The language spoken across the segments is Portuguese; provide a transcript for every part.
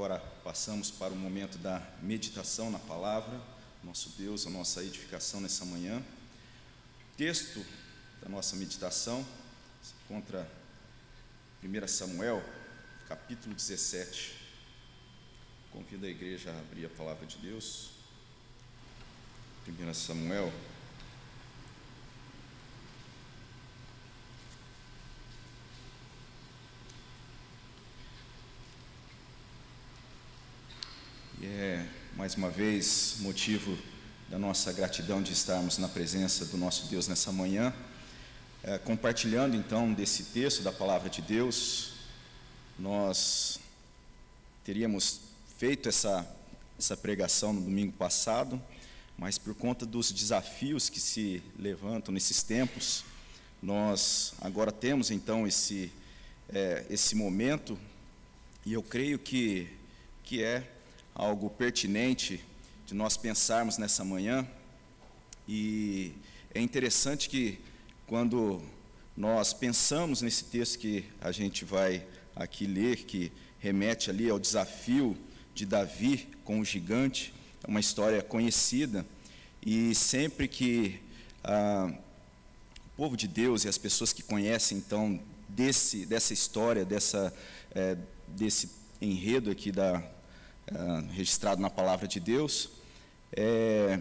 agora passamos para o momento da meditação na palavra, nosso Deus, a nossa edificação nessa manhã. O texto da nossa meditação se encontra 1 Samuel, capítulo 17. Convido a igreja a abrir a palavra de Deus. 1 Samuel, E é, mais uma vez, motivo da nossa gratidão de estarmos na presença do nosso Deus nessa manhã, é, compartilhando então desse texto da palavra de Deus. Nós teríamos feito essa, essa pregação no domingo passado, mas por conta dos desafios que se levantam nesses tempos, nós agora temos então esse, é, esse momento, e eu creio que, que é algo pertinente de nós pensarmos nessa manhã. E é interessante que quando nós pensamos nesse texto que a gente vai aqui ler, que remete ali ao desafio de Davi com o gigante, é uma história conhecida, e sempre que ah, o povo de Deus e as pessoas que conhecem então desse, dessa história, dessa, é, desse enredo aqui da, registrado na palavra de Deus, é,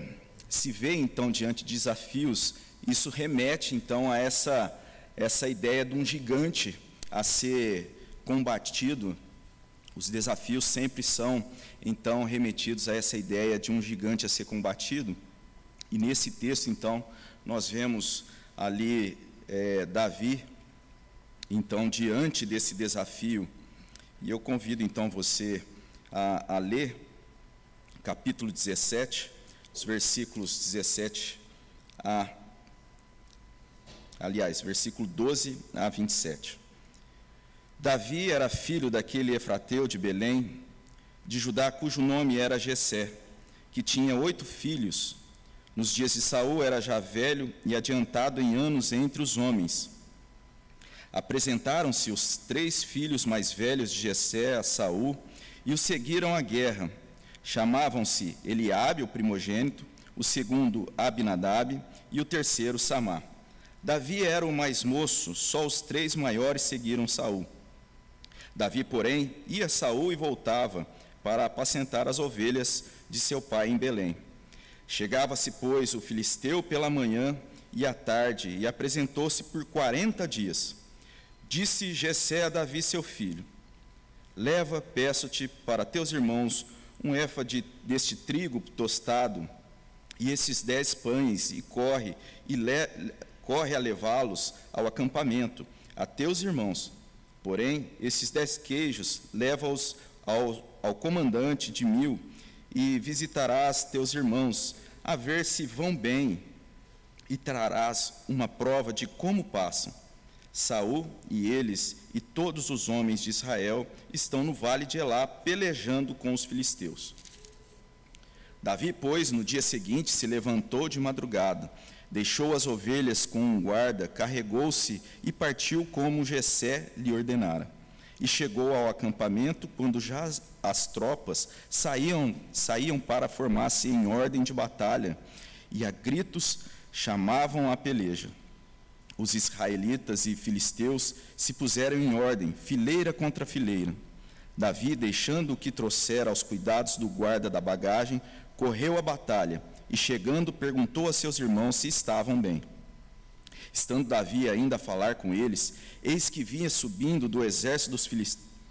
se vê então diante de desafios, isso remete então a essa, essa ideia de um gigante a ser combatido. Os desafios sempre são então remetidos a essa ideia de um gigante a ser combatido. E nesse texto então nós vemos ali é, Davi então diante desse desafio. E eu convido então você a, a ler capítulo 17, os versículos 17 a. Aliás, versículo 12 a 27. Davi era filho daquele Efrateu de Belém, de Judá, cujo nome era Jessé, que tinha oito filhos. Nos dias de Saul era já velho e adiantado em anos entre os homens. Apresentaram-se os três filhos mais velhos de Jessé a Saul e o seguiram à guerra. Chamavam-se Eliabe, o primogênito, o segundo Abinadab e o terceiro Samá. Davi era o mais moço, só os três maiores seguiram Saul. Davi, porém, ia a Saul e voltava para apacentar as ovelhas de seu pai em Belém. Chegava-se, pois, o filisteu pela manhã e à tarde, e apresentou-se por quarenta dias. Disse Jessé a Davi, seu filho: Leva, peço-te, para teus irmãos um éfa de, deste trigo tostado e esses dez pães, e corre, e le, corre a levá-los ao acampamento, a teus irmãos. Porém, esses dez queijos leva-os ao, ao comandante de mil, e visitarás teus irmãos, a ver se vão bem, e trarás uma prova de como passam. Saul e eles e todos os homens de Israel estão no vale de Elá pelejando com os filisteus. Davi, pois, no dia seguinte se levantou de madrugada, deixou as ovelhas com um guarda, carregou-se e partiu como Jessé lhe ordenara. E chegou ao acampamento quando já as tropas saíam, saíam para formar-se em ordem de batalha, e a gritos chamavam a peleja os israelitas e filisteus se puseram em ordem, fileira contra fileira. Davi, deixando o que trouxera aos cuidados do guarda da bagagem, correu à batalha e, chegando, perguntou a seus irmãos se estavam bem. Estando Davi ainda a falar com eles, eis que vinha subindo do exército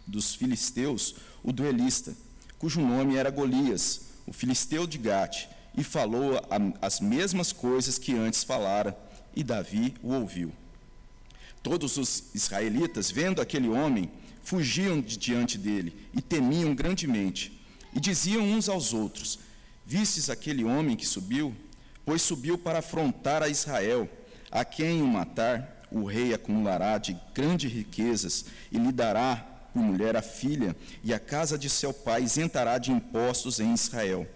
dos filisteus o duelista, cujo nome era Golias, o filisteu de Gate, e falou as mesmas coisas que antes falara e Davi o ouviu. Todos os israelitas, vendo aquele homem, fugiam de diante dele e temiam grandemente. E diziam uns aos outros: Vistes aquele homem que subiu? Pois subiu para afrontar a Israel. A quem o matar, o rei acumulará de grandes riquezas e lhe dará por mulher a filha, e a casa de seu pai isentará de impostos em Israel.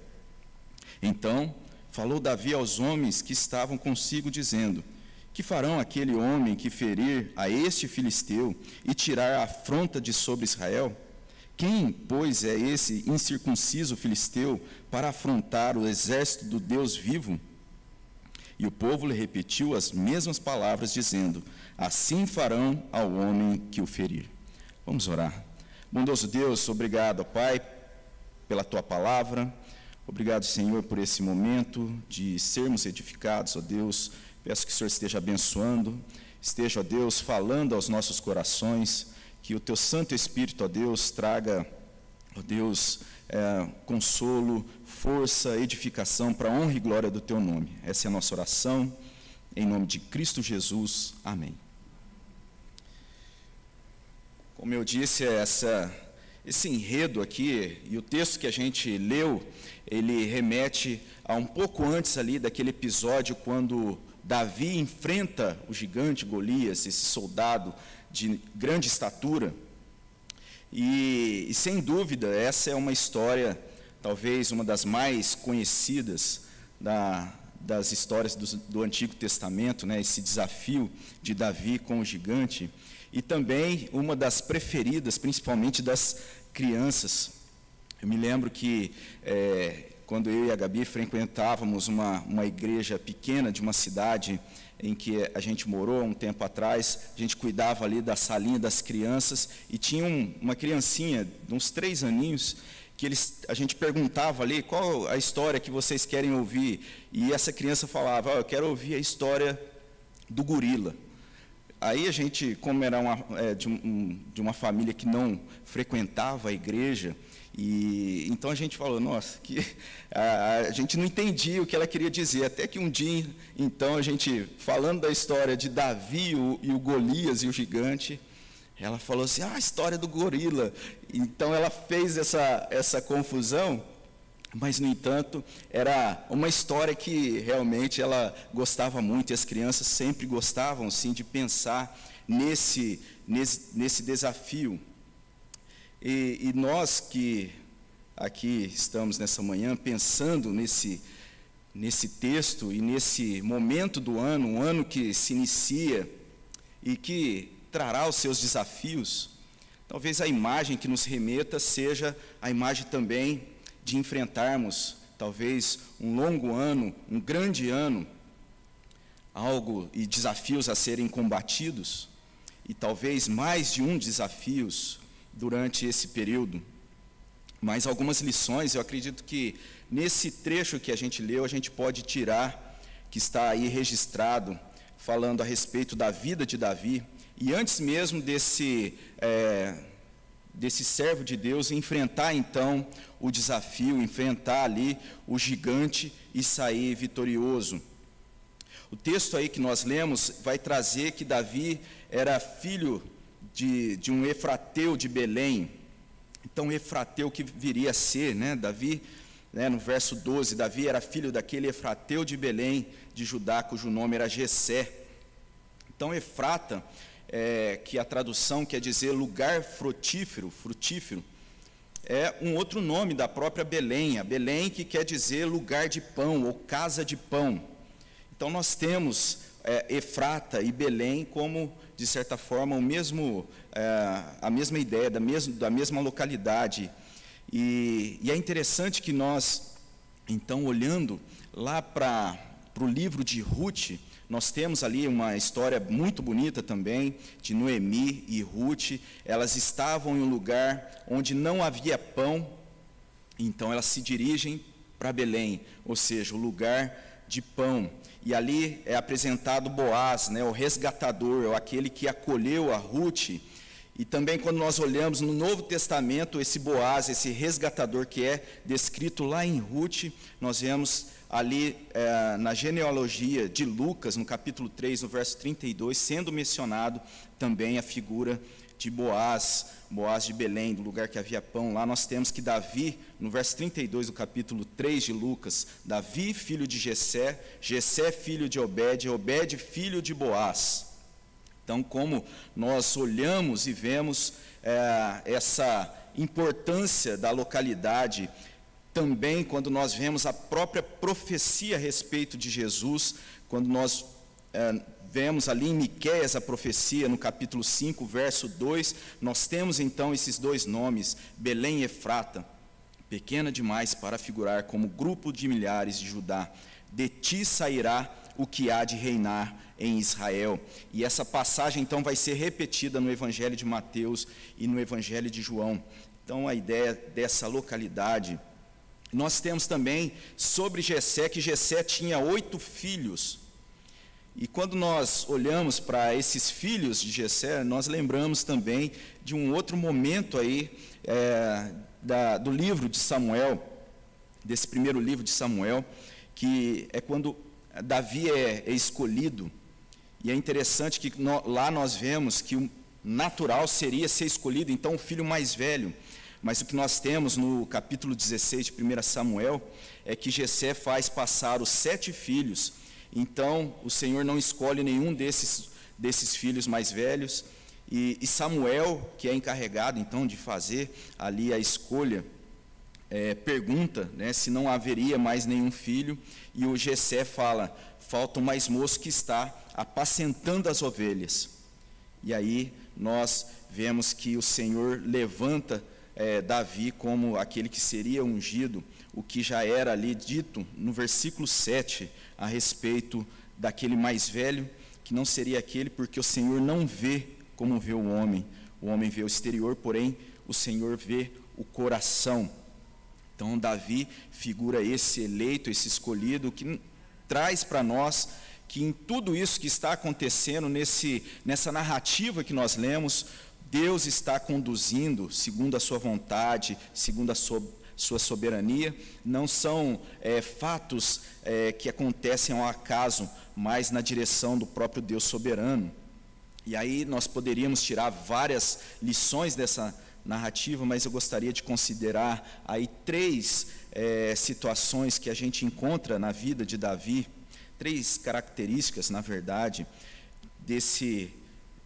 Então falou Davi aos homens que estavam consigo, dizendo: Que farão aquele homem que ferir a este filisteu e tirar a afronta de sobre Israel? Quem, pois, é esse incircunciso filisteu para afrontar o exército do Deus vivo? E o povo lhe repetiu as mesmas palavras, dizendo: Assim farão ao homem que o ferir. Vamos orar. Bondoso Deus, obrigado, Pai, pela tua palavra. Obrigado, Senhor, por esse momento de sermos edificados, ó Deus. Peço que o Senhor esteja abençoando, esteja, ó Deus, falando aos nossos corações, que o teu Santo Espírito, ó Deus, traga, ó Deus, é, consolo, força, edificação para a honra e glória do teu nome. Essa é a nossa oração, em nome de Cristo Jesus. Amém. Como eu disse, essa, esse enredo aqui e o texto que a gente leu, ele remete a um pouco antes ali daquele episódio quando Davi enfrenta o gigante Golias, esse soldado de grande estatura. E, e, sem dúvida, essa é uma história, talvez uma das mais conhecidas da, das histórias do, do Antigo Testamento, né, esse desafio de Davi com o gigante, e também uma das preferidas, principalmente das crianças. Eu me lembro que é, quando eu e a Gabi frequentávamos uma, uma igreja pequena de uma cidade em que a gente morou um tempo atrás, a gente cuidava ali da salinha das crianças e tinha um, uma criancinha de uns três aninhos que eles, a gente perguntava ali qual a história que vocês querem ouvir e essa criança falava, oh, eu quero ouvir a história do gorila. Aí a gente, como era uma, é, de, um, de uma família que não frequentava a igreja, e então a gente falou, nossa, que a, a, gente não entendia o que ela queria dizer, até que um dia, então a gente falando da história de Davi o, e o Golias e o gigante, ela falou assim, ah, a história do gorila. Então ela fez essa essa confusão, mas no entanto era uma história que realmente ela gostava muito e as crianças sempre gostavam sim de pensar nesse nesse, nesse desafio. E, e nós que aqui estamos nessa manhã pensando nesse, nesse texto e nesse momento do ano, um ano que se inicia e que trará os seus desafios, talvez a imagem que nos remeta seja a imagem também de enfrentarmos talvez um longo ano, um grande ano, algo e desafios a serem combatidos, e talvez mais de um desafios durante esse período. Mas algumas lições, eu acredito que nesse trecho que a gente leu, a gente pode tirar, que está aí registrado, falando a respeito da vida de Davi, e antes mesmo desse, é, desse servo de Deus enfrentar então o desafio, enfrentar ali o gigante e sair vitorioso. O texto aí que nós lemos vai trazer que Davi era filho de, de um Efrateu de Belém. Então, Efrateu que viria a ser, né, Davi, né, no verso 12, Davi era filho daquele Efrateu de Belém, de Judá, cujo nome era Gesé. Então, Efrata, é, que a tradução quer dizer lugar frutífero, frutífero, é um outro nome da própria Belém, a Belém que quer dizer lugar de pão ou casa de pão. Então nós temos é, Efrata e Belém como de certa forma, o mesmo, é, a mesma ideia, da, mesmo, da mesma localidade. E, e é interessante que nós, então, olhando lá para o livro de Ruth, nós temos ali uma história muito bonita também, de Noemi e Ruth. Elas estavam em um lugar onde não havia pão, então elas se dirigem para Belém, ou seja, o lugar de pão. E ali é apresentado Boaz, né, o resgatador, aquele que acolheu a Ruth. E também quando nós olhamos no Novo Testamento, esse Boaz, esse resgatador que é descrito lá em Ruth, nós vemos ali é, na genealogia de Lucas, no capítulo 3, no verso 32, sendo mencionado também a figura de Boaz, Boaz de Belém, do lugar que havia pão. Lá nós temos que Davi, no verso 32 do capítulo 3 de Lucas, Davi, filho de Jessé, Jessé, filho de Obed, Obed, filho de Boaz. Então, como nós olhamos e vemos é, essa importância da localidade, também quando nós vemos a própria profecia a respeito de Jesus, quando nós é, vemos ali em Miqueias a profecia, no capítulo 5, verso 2, nós temos então esses dois nomes, Belém e Efrata, pequena demais para figurar como grupo de milhares de Judá. De ti sairá o que há de reinar em Israel. E essa passagem então vai ser repetida no Evangelho de Mateus e no Evangelho de João. Então a ideia dessa localidade. Nós temos também sobre Jessé que Jessé tinha oito filhos. E quando nós olhamos para esses filhos de Jessé, nós lembramos também de um outro momento aí é, da, do livro de Samuel, desse primeiro livro de Samuel, que é quando Davi é, é escolhido. E é interessante que no, lá nós vemos que o natural seria ser escolhido, então, o filho mais velho. Mas o que nós temos no capítulo 16 de 1 Samuel é que Jessé faz passar os sete filhos. Então, o Senhor não escolhe nenhum desses, desses filhos mais velhos. E, e Samuel, que é encarregado então de fazer ali a escolha, é, pergunta né, se não haveria mais nenhum filho. E o Jessé fala: falta um mais moço que está apacentando as ovelhas. E aí nós vemos que o Senhor levanta é, Davi como aquele que seria ungido, o que já era ali dito no versículo 7 a respeito daquele mais velho, que não seria aquele, porque o Senhor não vê como vê o homem. O homem vê o exterior, porém o Senhor vê o coração. Então, Davi figura esse eleito, esse escolhido, que traz para nós que em tudo isso que está acontecendo, nesse, nessa narrativa que nós lemos, Deus está conduzindo segundo a sua vontade, segundo a sua, sua soberania. Não são é, fatos é, que acontecem ao acaso, mas na direção do próprio Deus soberano. E aí nós poderíamos tirar várias lições dessa narrativa, mas eu gostaria de considerar aí três é, situações que a gente encontra na vida de Davi, três características, na verdade, desse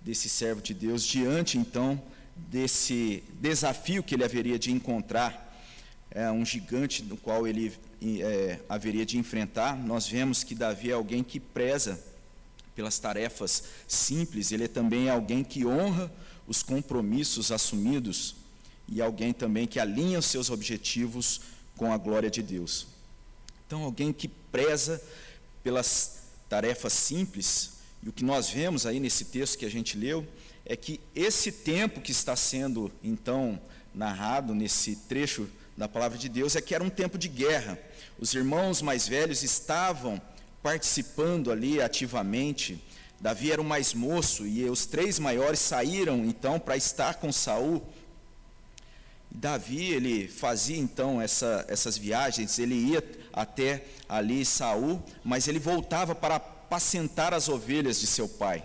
desse servo de Deus diante então desse desafio que ele haveria de encontrar, é, um gigante no qual ele é, haveria de enfrentar. Nós vemos que Davi é alguém que preza pelas tarefas simples, ele é também alguém que honra os compromissos assumidos e alguém também que alinha os seus objetivos com a glória de Deus. Então, alguém que preza pelas tarefas simples, e o que nós vemos aí nesse texto que a gente leu é que esse tempo que está sendo então narrado nesse trecho da palavra de Deus é que era um tempo de guerra. Os irmãos mais velhos estavam participando ali ativamente. Davi era o mais moço e os três maiores saíram então para estar com Saul. Davi ele fazia então essa, essas viagens, ele ia até ali Saul, mas ele voltava para apacentar as ovelhas de seu pai.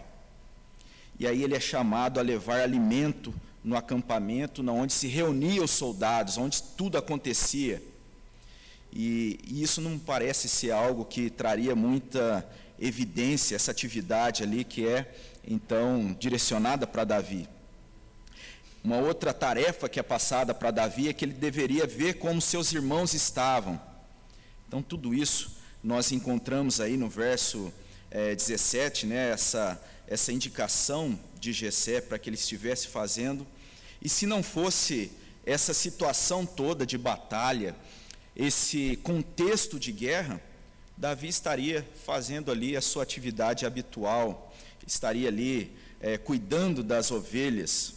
E aí ele é chamado a levar alimento no acampamento, onde se reuniam os soldados, onde tudo acontecia. E, e, isso não parece ser algo que traria muita evidência, essa atividade ali que é, então, direcionada para Davi. Uma outra tarefa que é passada para Davi é que ele deveria ver como seus irmãos estavam. Então, tudo isso nós encontramos aí no verso é, 17, né, essa, essa indicação de Gessé para que ele estivesse fazendo. E se não fosse essa situação toda de batalha, esse contexto de guerra, Davi estaria fazendo ali a sua atividade habitual, estaria ali é, cuidando das ovelhas.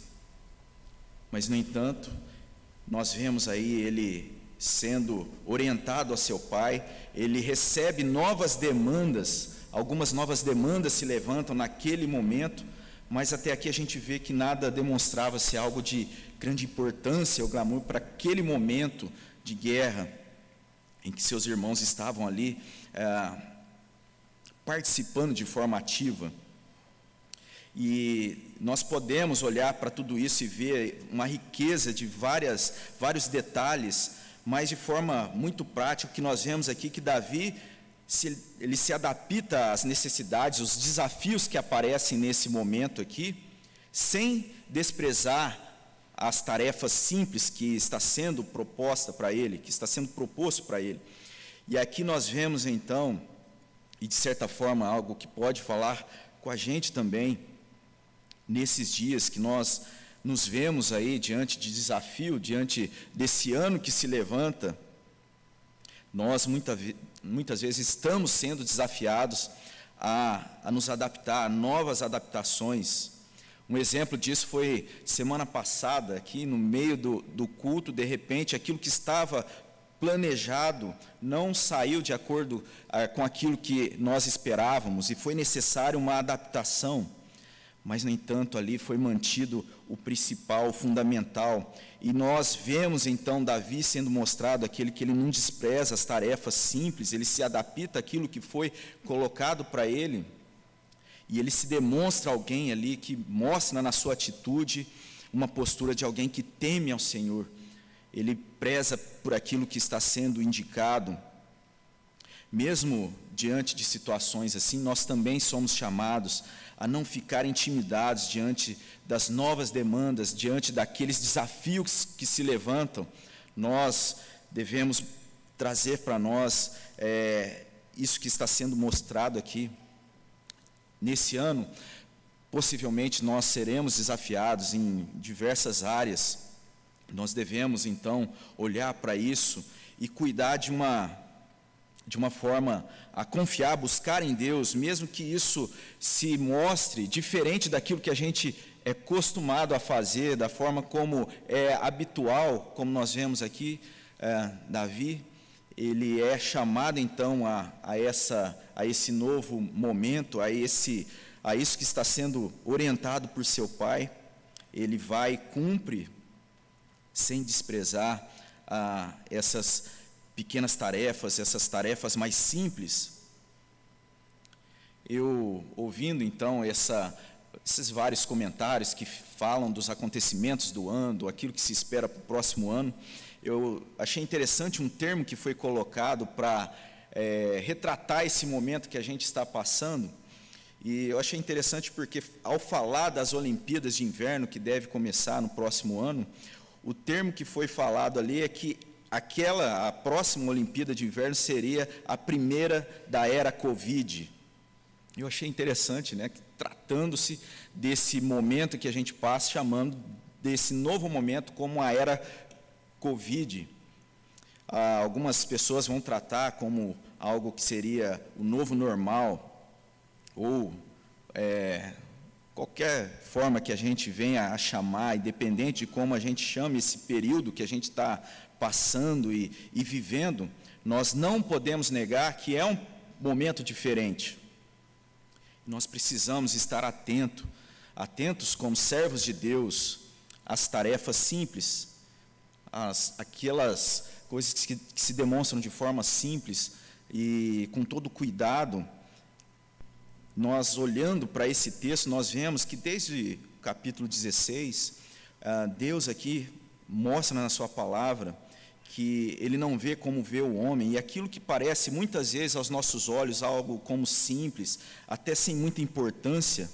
Mas, no entanto, nós vemos aí ele sendo orientado a seu pai, ele recebe novas demandas Algumas novas demandas se levantam naquele momento, mas até aqui a gente vê que nada demonstrava ser algo de grande importância ou glamour para aquele momento de guerra em que seus irmãos estavam ali é, participando de forma ativa. E nós podemos olhar para tudo isso e ver uma riqueza de várias, vários detalhes, mas de forma muito prática, o que nós vemos aqui que Davi se ele se adapta às necessidades, os desafios que aparecem nesse momento aqui, sem desprezar as tarefas simples que está sendo proposta para ele, que está sendo proposto para ele. E aqui nós vemos então, e de certa forma algo que pode falar com a gente também, nesses dias que nós nos vemos aí diante de desafio, diante desse ano que se levanta, nós muita, muitas vezes estamos sendo desafiados a, a nos adaptar a novas adaptações. Um exemplo disso foi semana passada, aqui no meio do, do culto, de repente, aquilo que estava planejado não saiu de acordo ah, com aquilo que nós esperávamos e foi necessário uma adaptação. Mas, no entanto, ali foi mantido o principal, o fundamental. E nós vemos então Davi sendo mostrado aquele que ele não despreza as tarefas simples, ele se adapta àquilo que foi colocado para ele. E ele se demonstra alguém ali que mostra na sua atitude uma postura de alguém que teme ao Senhor. Ele preza por aquilo que está sendo indicado. Mesmo diante de situações assim, nós também somos chamados a não ficar intimidados diante das novas demandas, diante daqueles desafios que se levantam. Nós devemos trazer para nós é, isso que está sendo mostrado aqui. Nesse ano, possivelmente nós seremos desafiados em diversas áreas. Nós devemos então olhar para isso e cuidar de uma de uma forma a confiar, buscar em Deus, mesmo que isso se mostre diferente daquilo que a gente é acostumado a fazer, da forma como é habitual, como nós vemos aqui, é, Davi, ele é chamado então a, a, essa, a esse novo momento, a, esse, a isso que está sendo orientado por seu pai, ele vai cumpre, sem desprezar ah, essas pequenas tarefas, essas tarefas mais simples. Eu, ouvindo então essa, esses vários comentários que falam dos acontecimentos do ano, aquilo que se espera para o próximo ano, eu achei interessante um termo que foi colocado para é, retratar esse momento que a gente está passando. E eu achei interessante porque, ao falar das Olimpíadas de Inverno, que deve começar no próximo ano, o termo que foi falado ali é que aquela, a próxima Olimpíada de Inverno seria a primeira da era Covid. Eu achei interessante, né, tratando-se desse momento que a gente passa, chamando desse novo momento como a era Covid. Ah, algumas pessoas vão tratar como algo que seria o novo normal, ou é, qualquer forma que a gente venha a chamar, independente de como a gente chame esse período que a gente está passando e, e vivendo, nós não podemos negar que é um momento diferente. Nós precisamos estar atento, atentos como servos de Deus às tarefas simples, às, aquelas coisas que, que se demonstram de forma simples e com todo cuidado. Nós olhando para esse texto, nós vemos que desde o capítulo 16, ah, Deus aqui mostra na sua palavra que ele não vê como vê o homem, e aquilo que parece muitas vezes aos nossos olhos algo como simples, até sem muita importância,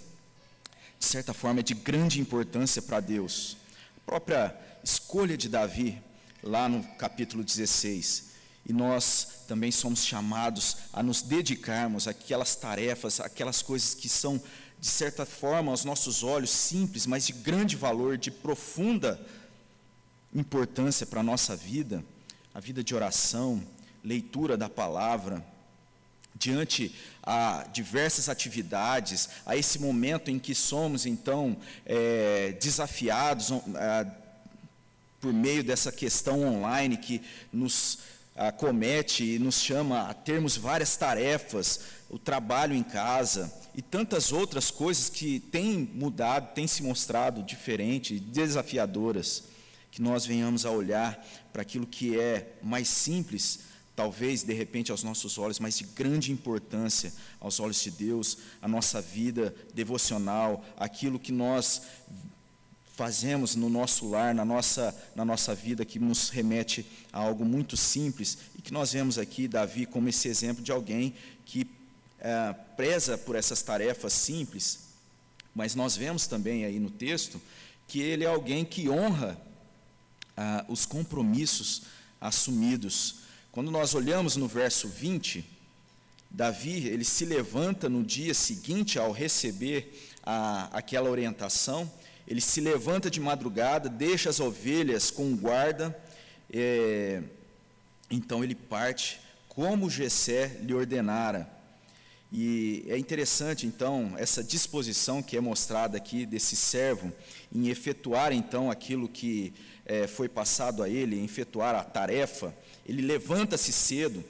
de certa forma é de grande importância para Deus. A própria escolha de Davi, lá no capítulo 16, e nós também somos chamados a nos dedicarmos àquelas tarefas, aquelas coisas que são, de certa forma, aos nossos olhos simples, mas de grande valor, de profunda importância para a nossa vida, a vida de oração, leitura da palavra, diante a diversas atividades, a esse momento em que somos então é, desafiados é, por meio dessa questão online que nos acomete e nos chama a termos várias tarefas, o trabalho em casa e tantas outras coisas que têm mudado, têm se mostrado diferentes, desafiadoras que nós venhamos a olhar para aquilo que é mais simples, talvez de repente aos nossos olhos, mas de grande importância aos olhos de Deus, a nossa vida devocional, aquilo que nós fazemos no nosso lar, na nossa, na nossa vida, que nos remete a algo muito simples, e que nós vemos aqui Davi como esse exemplo de alguém que é, preza por essas tarefas simples, mas nós vemos também aí no texto que ele é alguém que honra ah, os compromissos assumidos. Quando nós olhamos no verso 20, Davi, ele se levanta no dia seguinte ao receber a, aquela orientação, ele se levanta de madrugada, deixa as ovelhas com o guarda, é, então ele parte como Jessé lhe ordenara. E é interessante, então, essa disposição que é mostrada aqui desse servo em efetuar, então, aquilo que é, foi passado a ele, em efetuar a tarefa. Ele levanta-se cedo,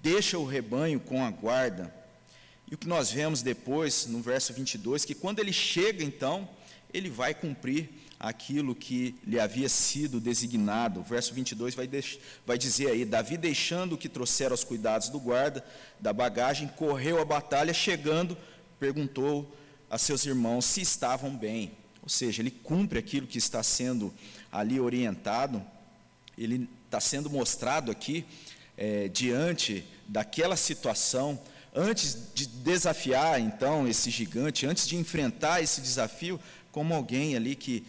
deixa o rebanho com a guarda. E o que nós vemos depois, no verso 22, que quando ele chega, então, ele vai cumprir aquilo que lhe havia sido designado. O verso 22 vai, vai dizer aí: Davi, deixando o que trouxeram aos cuidados do guarda da bagagem, correu à batalha, chegando, perguntou a seus irmãos se estavam bem. Ou seja, ele cumpre aquilo que está sendo ali orientado, ele está sendo mostrado aqui é, diante daquela situação, antes de desafiar então esse gigante, antes de enfrentar esse desafio, como alguém ali que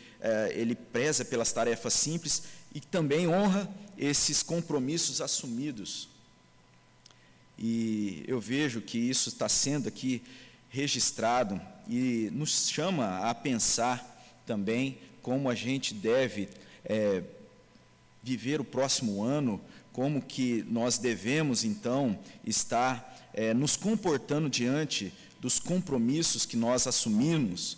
ele preza pelas tarefas simples e também honra esses compromissos assumidos. E eu vejo que isso está sendo aqui registrado e nos chama a pensar também como a gente deve é, viver o próximo ano, como que nós devemos então estar é, nos comportando diante dos compromissos que nós assumimos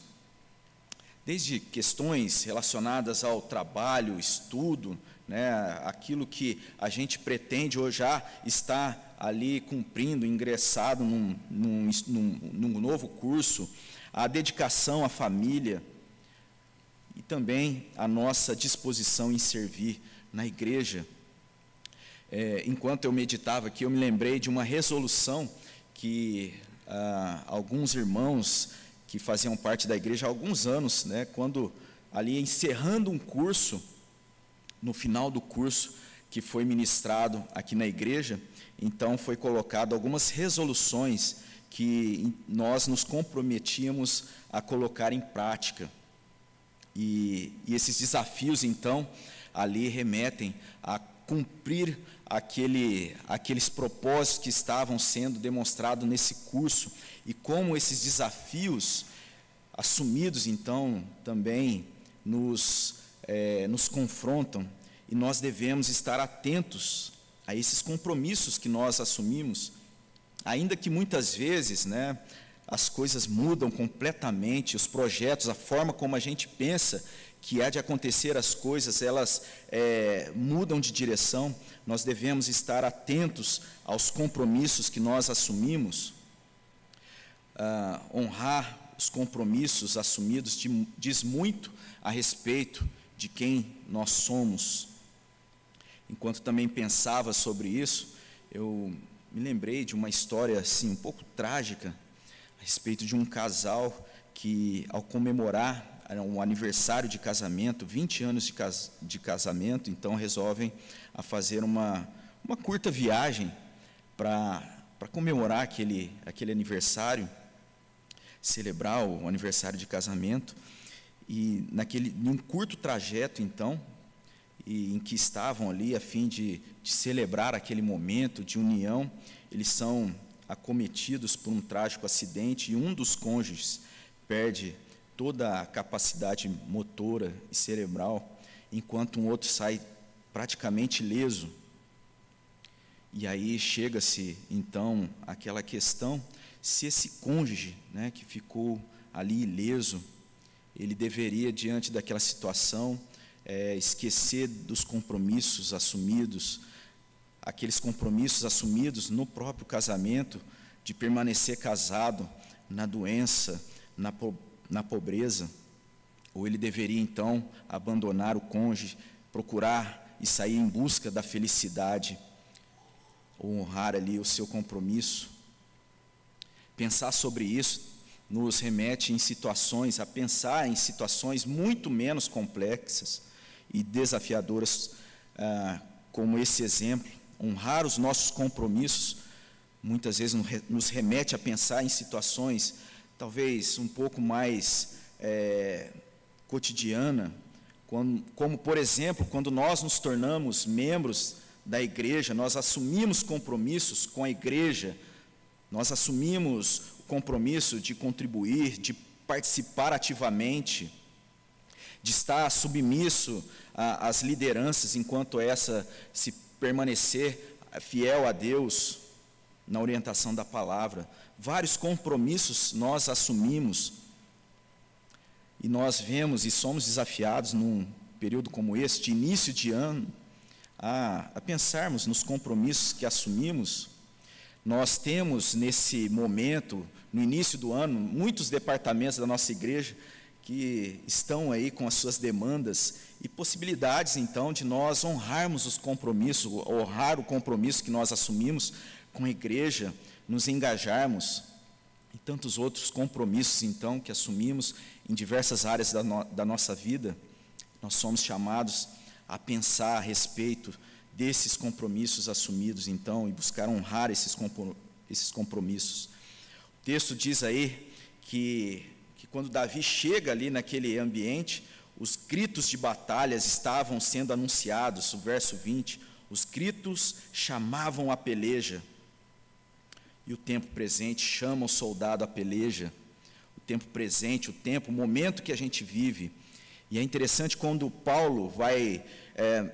desde questões relacionadas ao trabalho, estudo, né, aquilo que a gente pretende ou já está ali cumprindo, ingressado num, num, num, num novo curso, a dedicação à família e também a nossa disposição em servir na igreja. É, enquanto eu meditava aqui, eu me lembrei de uma resolução que ah, alguns irmãos que faziam parte da igreja há alguns anos, né, quando ali encerrando um curso, no final do curso que foi ministrado aqui na igreja, então foi colocado algumas resoluções que nós nos comprometíamos a colocar em prática. E, e esses desafios, então, ali remetem a cumprir aquele, aqueles propósitos que estavam sendo demonstrados nesse curso e como esses desafios assumidos, então, também nos, é, nos confrontam e nós devemos estar atentos a esses compromissos que nós assumimos, ainda que muitas vezes, né, as coisas mudam completamente, os projetos, a forma como a gente pensa que há de acontecer as coisas, elas é, mudam de direção, nós devemos estar atentos aos compromissos que nós assumimos. Ah, honrar os compromissos assumidos diz muito a respeito de quem nós somos. Enquanto também pensava sobre isso, eu me lembrei de uma história assim um pouco trágica a respeito de um casal que ao comemorar um aniversário de casamento, 20 anos de, cas de casamento, então resolvem a fazer uma, uma curta viagem para comemorar aquele, aquele aniversário, celebrar o aniversário de casamento. E naquele, num curto trajeto, então, em que estavam ali a fim de, de celebrar aquele momento de união, eles são acometidos por um trágico acidente e um dos cônjuges perde toda a capacidade motora e cerebral, enquanto um outro sai praticamente leso. E aí chega-se então aquela questão se esse cônjuge, né, que ficou ali ileso, ele deveria diante daquela situação é, esquecer dos compromissos assumidos, aqueles compromissos assumidos no próprio casamento de permanecer casado na doença, na, na pobreza, ou ele deveria então abandonar o cônjuge, procurar e sair em busca da felicidade, ou honrar ali o seu compromisso. Pensar sobre isso nos remete em situações, a pensar em situações muito menos complexas e desafiadoras, ah, como esse exemplo. Honrar os nossos compromissos muitas vezes nos remete a pensar em situações talvez um pouco mais é, cotidiana, como, como, por exemplo, quando nós nos tornamos membros da igreja, nós assumimos compromissos com a igreja Nós assumimos o compromisso de contribuir, de participar ativamente, de estar submisso às lideranças enquanto essa se permanecer fiel a Deus na orientação da palavra. Vários compromissos nós assumimos e nós vemos e somos desafiados num período como esse, de início de ano, a, a pensarmos nos compromissos que assumimos. Nós temos nesse momento, no início do ano, muitos departamentos da nossa igreja que estão aí com as suas demandas e possibilidades, então, de nós honrarmos os compromissos, honrar o compromisso que nós assumimos com a igreja, nos engajarmos e tantos outros compromissos, então, que assumimos em diversas áreas da, no, da nossa vida. Nós somos chamados a pensar a respeito desses compromissos assumidos, então, e buscar honrar esses, esses compromissos. O texto diz aí que, que quando Davi chega ali naquele ambiente, os gritos de batalhas estavam sendo anunciados, o verso 20, os gritos chamavam a peleja. E o tempo presente chama o soldado à peleja. O tempo presente, o tempo, o momento que a gente vive. E é interessante quando Paulo vai é,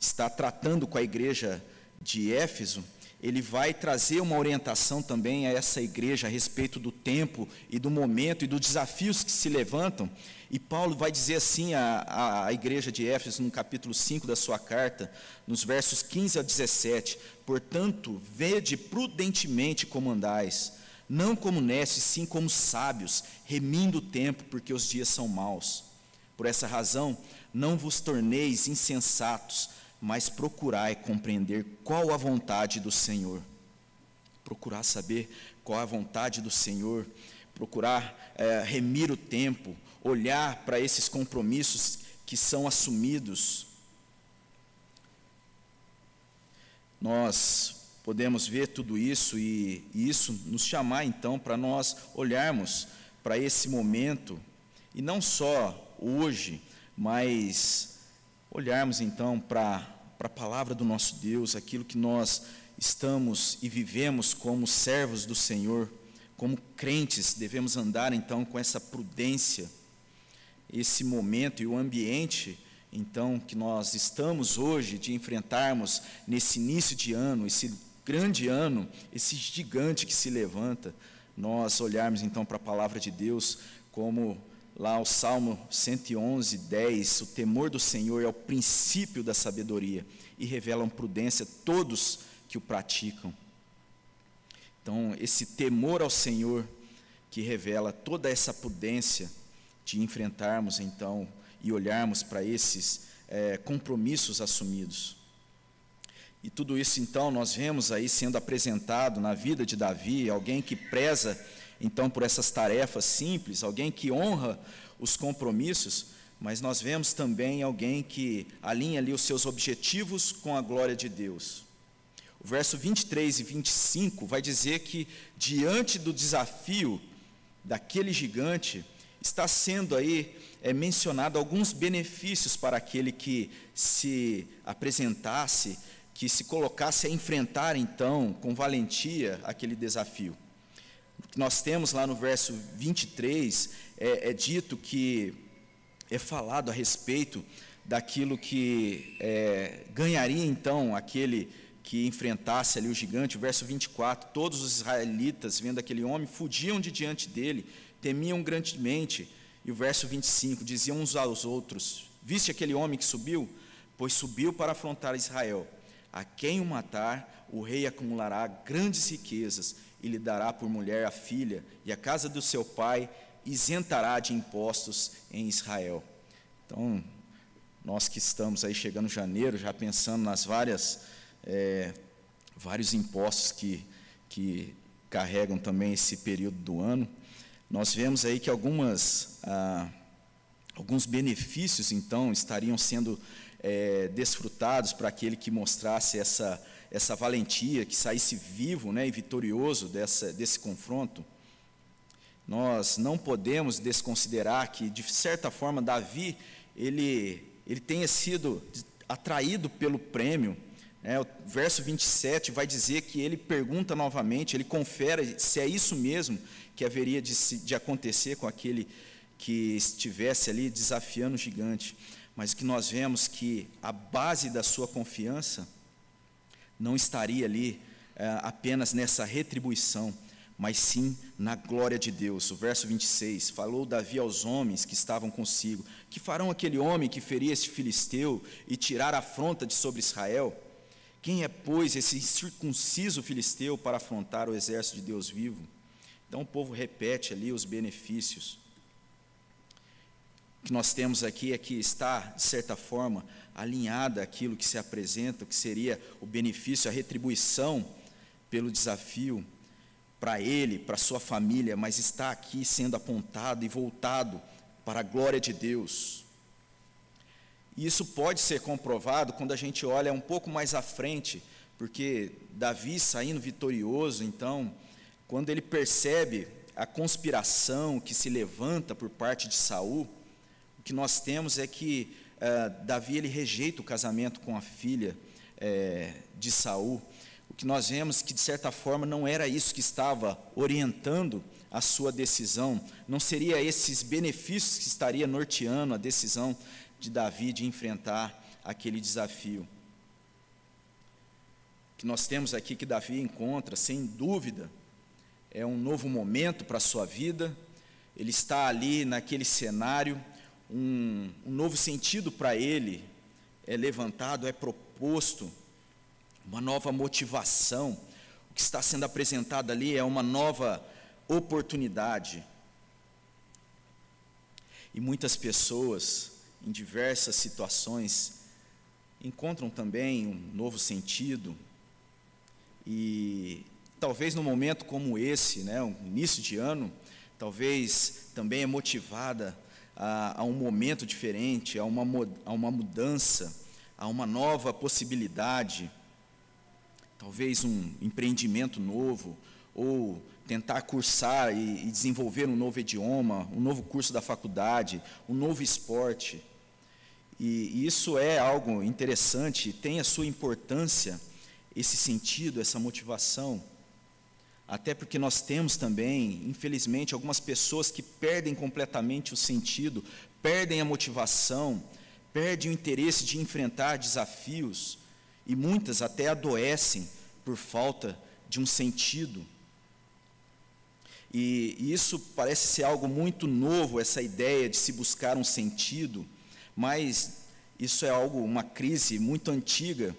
estar tratando com a igreja de Éfeso, ele vai trazer uma orientação também a essa igreja a respeito do tempo e do momento e dos desafios que se levantam. E Paulo vai dizer assim à, à igreja de Éfeso, no capítulo 5 da sua carta, nos versos 15 a 17: Portanto, vede prudentemente como andais, não como nestes, sim como sábios, remindo o tempo, porque os dias são maus. Por essa razão, não vos torneis insensatos, mas procurai compreender qual a vontade do Senhor. Procurar saber qual a vontade do Senhor, procurar é, remir o tempo, olhar para esses compromissos que são assumidos. Nós podemos ver tudo isso e, e isso nos chamar então para nós olharmos para esse momento e não só hoje, mas olharmos então para a palavra do nosso Deus, aquilo que nós estamos e vivemos como servos do Senhor, como crentes, devemos andar então com essa prudência, esse momento e o ambiente então que nós estamos hoje de enfrentarmos nesse início de ano, esse grande ano, esse gigante que se levanta, nós olharmos então para a palavra de Deus como lá o Salmo 111, 10, o temor do Senhor é o princípio da sabedoria e revelam prudência todos que o praticam. Então, esse temor ao Senhor que revela toda essa prudência de enfrentarmos então e olharmos para esses é, compromissos assumidos. E tudo isso então nós vemos aí sendo apresentado na vida de Davi, alguém que preza então por essas tarefas simples, alguém que honra os compromissos, mas nós vemos também alguém que alinha ali os seus objetivos com a glória de Deus. O verso 23 e 25 vai dizer que diante do desafio daquele gigante, está sendo aí é, mencionado alguns benefícios para aquele que se apresentasse, que se colocasse a enfrentar então com valentia aquele desafio que nós temos lá no verso 23, é, é dito que é falado a respeito daquilo que é, ganharia então aquele que enfrentasse ali o gigante, o verso 24, todos os israelitas, vendo aquele homem, fugiam de diante dele, temiam grandemente, e o verso 25, diziam uns aos outros, viste aquele homem que subiu? Pois subiu para afrontar Israel, a quem o matar, o rei acumulará grandes riquezas, e lhe dará por mulher a filha, e a casa do seu pai isentará de impostos em Israel. Então, nós que estamos aí chegando em janeiro, já pensando nas várias, é, vários impostos que, que carregam também esse período do ano, nós vemos aí que algumas, ah, alguns benefícios, então, estariam sendo é, desfrutados para aquele que mostrasse essa essa valentia, que saísse vivo né, e vitorioso dessa, desse confronto, nós não podemos desconsiderar que, de certa forma, Davi ele, ele tenha sido atraído pelo prêmio É, o verso 27 vai dizer que ele pergunta novamente, ele confere se é isso mesmo que haveria de, de acontecer com aquele que estivesse ali desafiando o gigante. Mas que nós vemos que a base da sua confiança não estaria ali é, apenas nessa retribuição, mas sim na glória de Deus. O verso 26, falou Davi aos homens que estavam consigo, que farão aquele homem que feria esse filisteu e tirar a afronta de sobre Israel? Quem é, pois, esse circunciso filisteu para afrontar o exército de Deus vivo? Então o povo repete ali os benefícios. Que nós temos aqui é que está, de certa forma, alinhada aquilo que se apresenta, o que seria o benefício, a retribuição pelo desafio para ele, para sua família, mas está aqui sendo apontado e voltado para a glória de Deus. E isso pode ser comprovado quando a gente olha um pouco mais à frente, porque Davi saindo vitorioso, então, quando ele percebe a conspiração que se levanta por parte de Saul, que nós temos é que uh, Davi ele rejeita o casamento com a filha uh, de Saul. O que nós vemos que de certa forma não era isso que estava orientando a sua decisão, não seria esses benefícios que estaria norteando a decisão de Davi de enfrentar aquele desafio. Que nós temos aqui que Davi encontra, sem dúvida, é um novo momento para a sua vida, ele está ali naquele cenário, um, um novo sentido para ele é levantado, é proposto, uma nova motivação. O que está sendo apresentado ali é uma nova oportunidade. E muitas pessoas em diversas situações, encontram também um novo sentido. E talvez num momento como esse, né, um início de ano, talvez também é motivada a, a um momento diferente, a uma, a uma mudança, a uma nova possibilidade, talvez um empreendimento novo, ou tentar cursar e, e desenvolver um novo idioma, um novo curso da faculdade, um novo esporte. E isso é algo interessante, tem a sua importância, esse sentido, essa motivação. Até porque nós temos também, infelizmente, algumas pessoas que perdem completamente o sentido, perdem a motivação, perdem o interesse de enfrentar desafios, e muitas até adoecem por falta de um sentido. E, isso parece ser algo muito novo, essa ideia de se buscar um sentido mas isso é algo, uma crise muito antiga.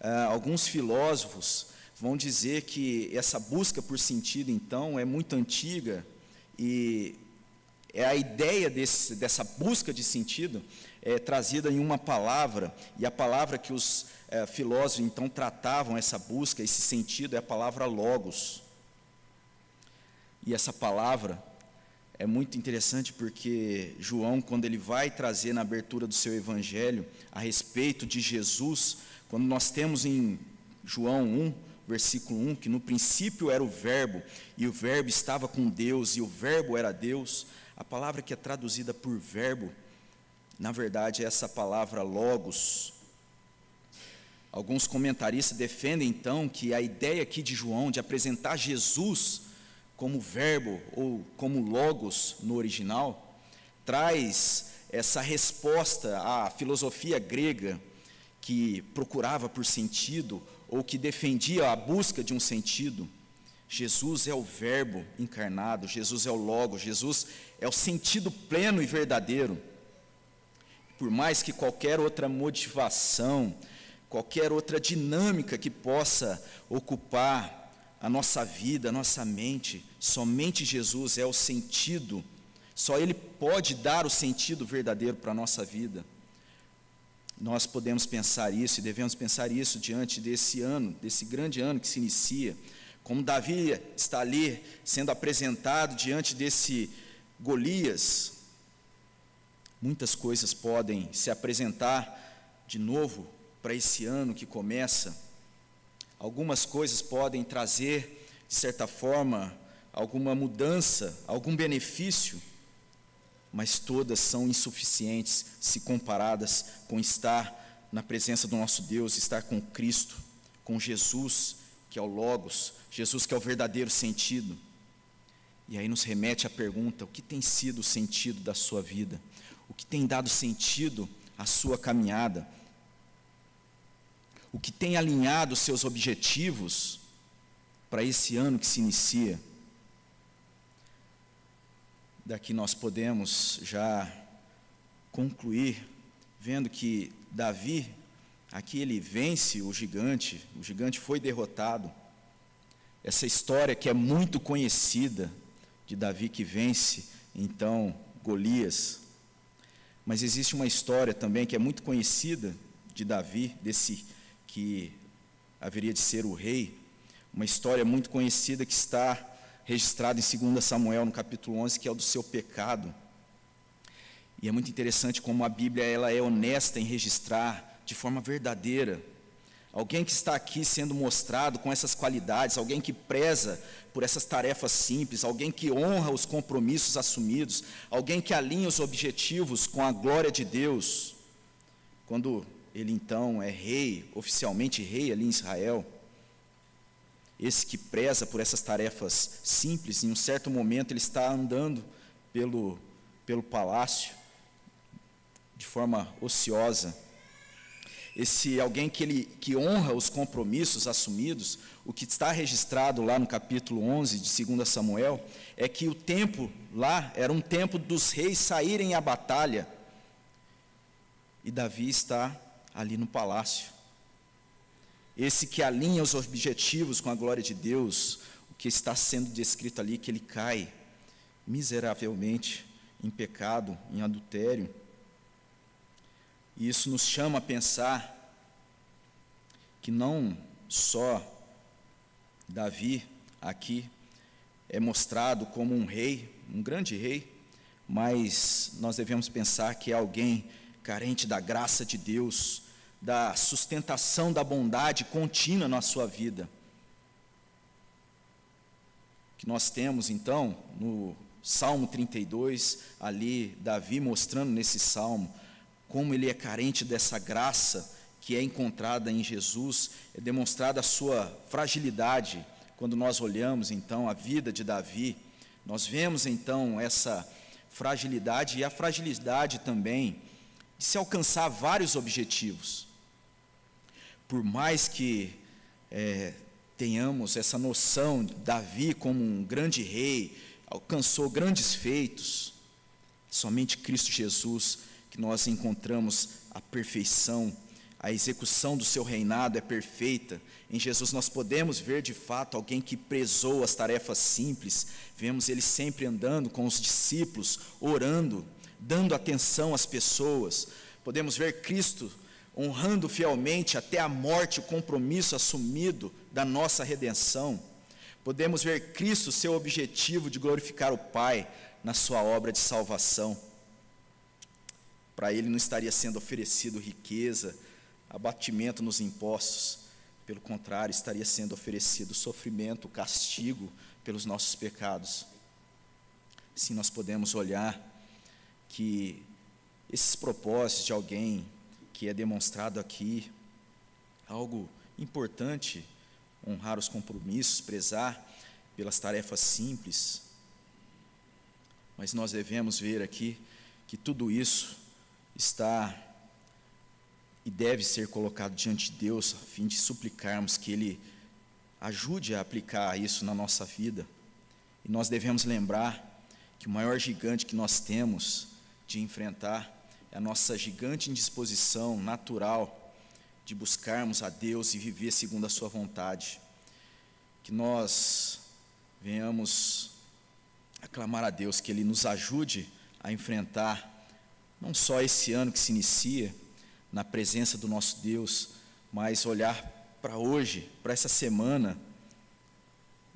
Uh, alguns filósofos vão dizer que essa busca por sentido, então, é muito antiga e é a ideia desse, dessa busca de sentido é trazida em uma palavra, e a palavra que os é, filósofos então tratavam essa busca, esse sentido, é a palavra logos. E essa palavra é muito interessante porque João, quando ele vai trazer na abertura do seu evangelho a respeito de Jesus, quando nós temos em João 1, versículo 1, que no princípio era o Verbo, e o Verbo estava com Deus, e o Verbo era Deus, a palavra que é traduzida por Verbo, na verdade é essa palavra Logos. Alguns comentaristas defendem então que a ideia aqui de João de apresentar Jesus como verbo ou como logos no original, traz essa resposta à filosofia grega que procurava por sentido ou que defendia a busca de um sentido. Jesus é o Verbo encarnado, Jesus é o Logo, Jesus é o sentido pleno e verdadeiro. Por mais que qualquer outra motivação, qualquer outra dinâmica que possa ocupar a nossa vida, a nossa mente, somente Jesus é o sentido, só Ele pode dar o sentido verdadeiro para a nossa vida. Nós podemos pensar isso e devemos pensar isso diante desse ano, desse grande ano que se inicia, como Davi está ali sendo apresentado diante desse Golias. Muitas coisas podem se apresentar de novo para esse ano que começa Algumas coisas podem trazer, de certa forma, alguma mudança, algum benefício, mas todas são insuficientes se comparadas com estar na presença do nosso Deus, estar com Cristo, com Jesus, que é o Logos, Jesus que é o verdadeiro sentido. E aí nos remete à pergunta: o que tem sido o sentido da sua vida? O que tem dado sentido à sua caminhada? O que tem alinhado os seus objetivos para esse ano que se inicia? Daqui nós podemos já concluir vendo que Davi, aqui ele vence o gigante, o gigante foi derrotado. Essa história que é muito conhecida, de Davi que vence então Golias. Mas existe uma história também que é muito conhecida de Davi, desse que haveria de ser o rei, uma história muito conhecida que está registrada em 2 Samuel, no capítulo 11, que é o do seu pecado. E é muito interessante como a Bíblia ela é honesta em registrar de forma verdadeira Alguém que está aqui sendo mostrado com essas qualidades, alguém que preza por essas tarefas simples, alguém que honra os compromissos assumidos, alguém que alinha os objetivos com a glória de Deus. Quando ele então é rei, oficialmente rei ali em Israel, esse que preza por essas tarefas simples, em um certo momento ele está andando pelo, pelo palácio de forma ociosa esse alguém que, ele, que honra os compromissos assumidos, o que está registrado lá no capítulo 11 de 2 Samuel, é que o tempo lá era um tempo dos reis saírem à batalha, e Davi está ali no palácio. Esse que alinha os objetivos com a glória de Deus, o que está sendo descrito ali, que ele cai miseravelmente em pecado, em adultério, e isso nos chama a pensar que não só Davi aqui é mostrado como um rei, um grande rei, mas nós devemos pensar que é alguém carente da graça de Deus, da sustentação da bondade contínua na sua vida. Que nós temos então no Salmo 32, ali Davi mostrando nesse salmo como ele é carente dessa graça que é encontrada em Jesus, é demonstrada a sua fragilidade. Quando nós olhamos então a vida de Davi, nós vemos então essa fragilidade e a fragilidade também de se alcançar vários objetivos. Por mais que é, tenhamos essa noção de Davi como um grande rei, alcançou grandes feitos, somente Cristo Jesus que nós encontramos a perfeição, a execução do seu reinado é perfeita. Em Jesus nós podemos ver de fato alguém que prezou as tarefas simples, vemos ele sempre andando com os discípulos, orando, dando atenção às pessoas. Podemos ver Cristo honrando fielmente até a morte o compromisso assumido da nossa redenção. Podemos ver Cristo, seu objetivo de glorificar o Pai na sua obra de salvação. Para ele não estaria sendo oferecido riqueza, abatimento nos impostos. Pelo contrário, estaria sendo oferecido sofrimento, castigo pelos nossos pecados. Sim, nós podemos olhar que esses propósitos de alguém que é demonstrado aqui, algo importante, honrar os compromissos, prezar pelas tarefas simples, mas nós devemos ver aqui que tudo isso está e deve ser colocado diante de Deus, a fim de suplicarmos que Ele ajude a aplicar isso na nossa vida. E nós devemos lembrar que o maior gigante que nós temos de enfrentar é a nossa gigante indisposição natural de buscarmos a Deus e viver segundo a Sua vontade. Que nós venhamos aclamar a Deus, que Ele nos ajude a enfrentar não só esse ano que se inicia, na presença do nosso Deus, mas olhar para hoje, para essa semana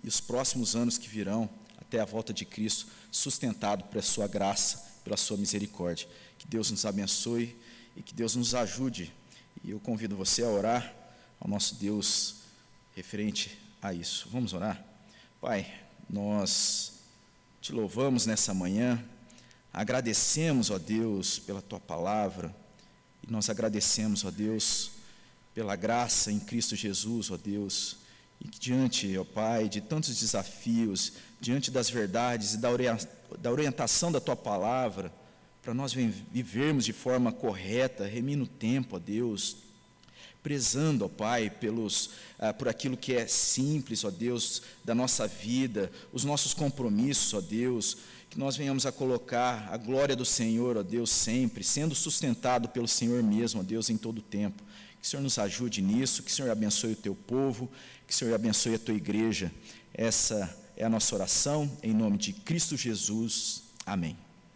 e os próximos anos que virão, até a volta de Cristo, sustentado pela Sua graça, pela Sua misericórdia. Que Deus nos abençoe e que Deus nos ajude. E eu convido você a orar ao nosso Deus referente a isso. Vamos orar? Pai, nós te louvamos nessa manhã Agradecemos, ó Deus, pela tua palavra E nós agradecemos, ó Deus, pela graça em Cristo Jesus, ó Deus, e que diante, ó Pai, de tantos desafios, diante das verdades e da orientação da Tua palavra, para nós vivermos de forma correta, remino o tempo, ó Deus, prezando, ó Pai, pelos, ah, por aquilo que é simples, ó Deus, da nossa vida, os nossos compromissos, ó Deus, que nós venhamos a colocar a glória do Senhor, ó Deus, sempre, sendo sustentado pelo Senhor mesmo, ó Deus, em todo o tempo. Que o Senhor nos ajude nisso, que o Senhor abençoe o teu povo, que o Senhor abençoe a tua igreja. Essa é a nossa oração, em nome de Cristo Jesus. Amém.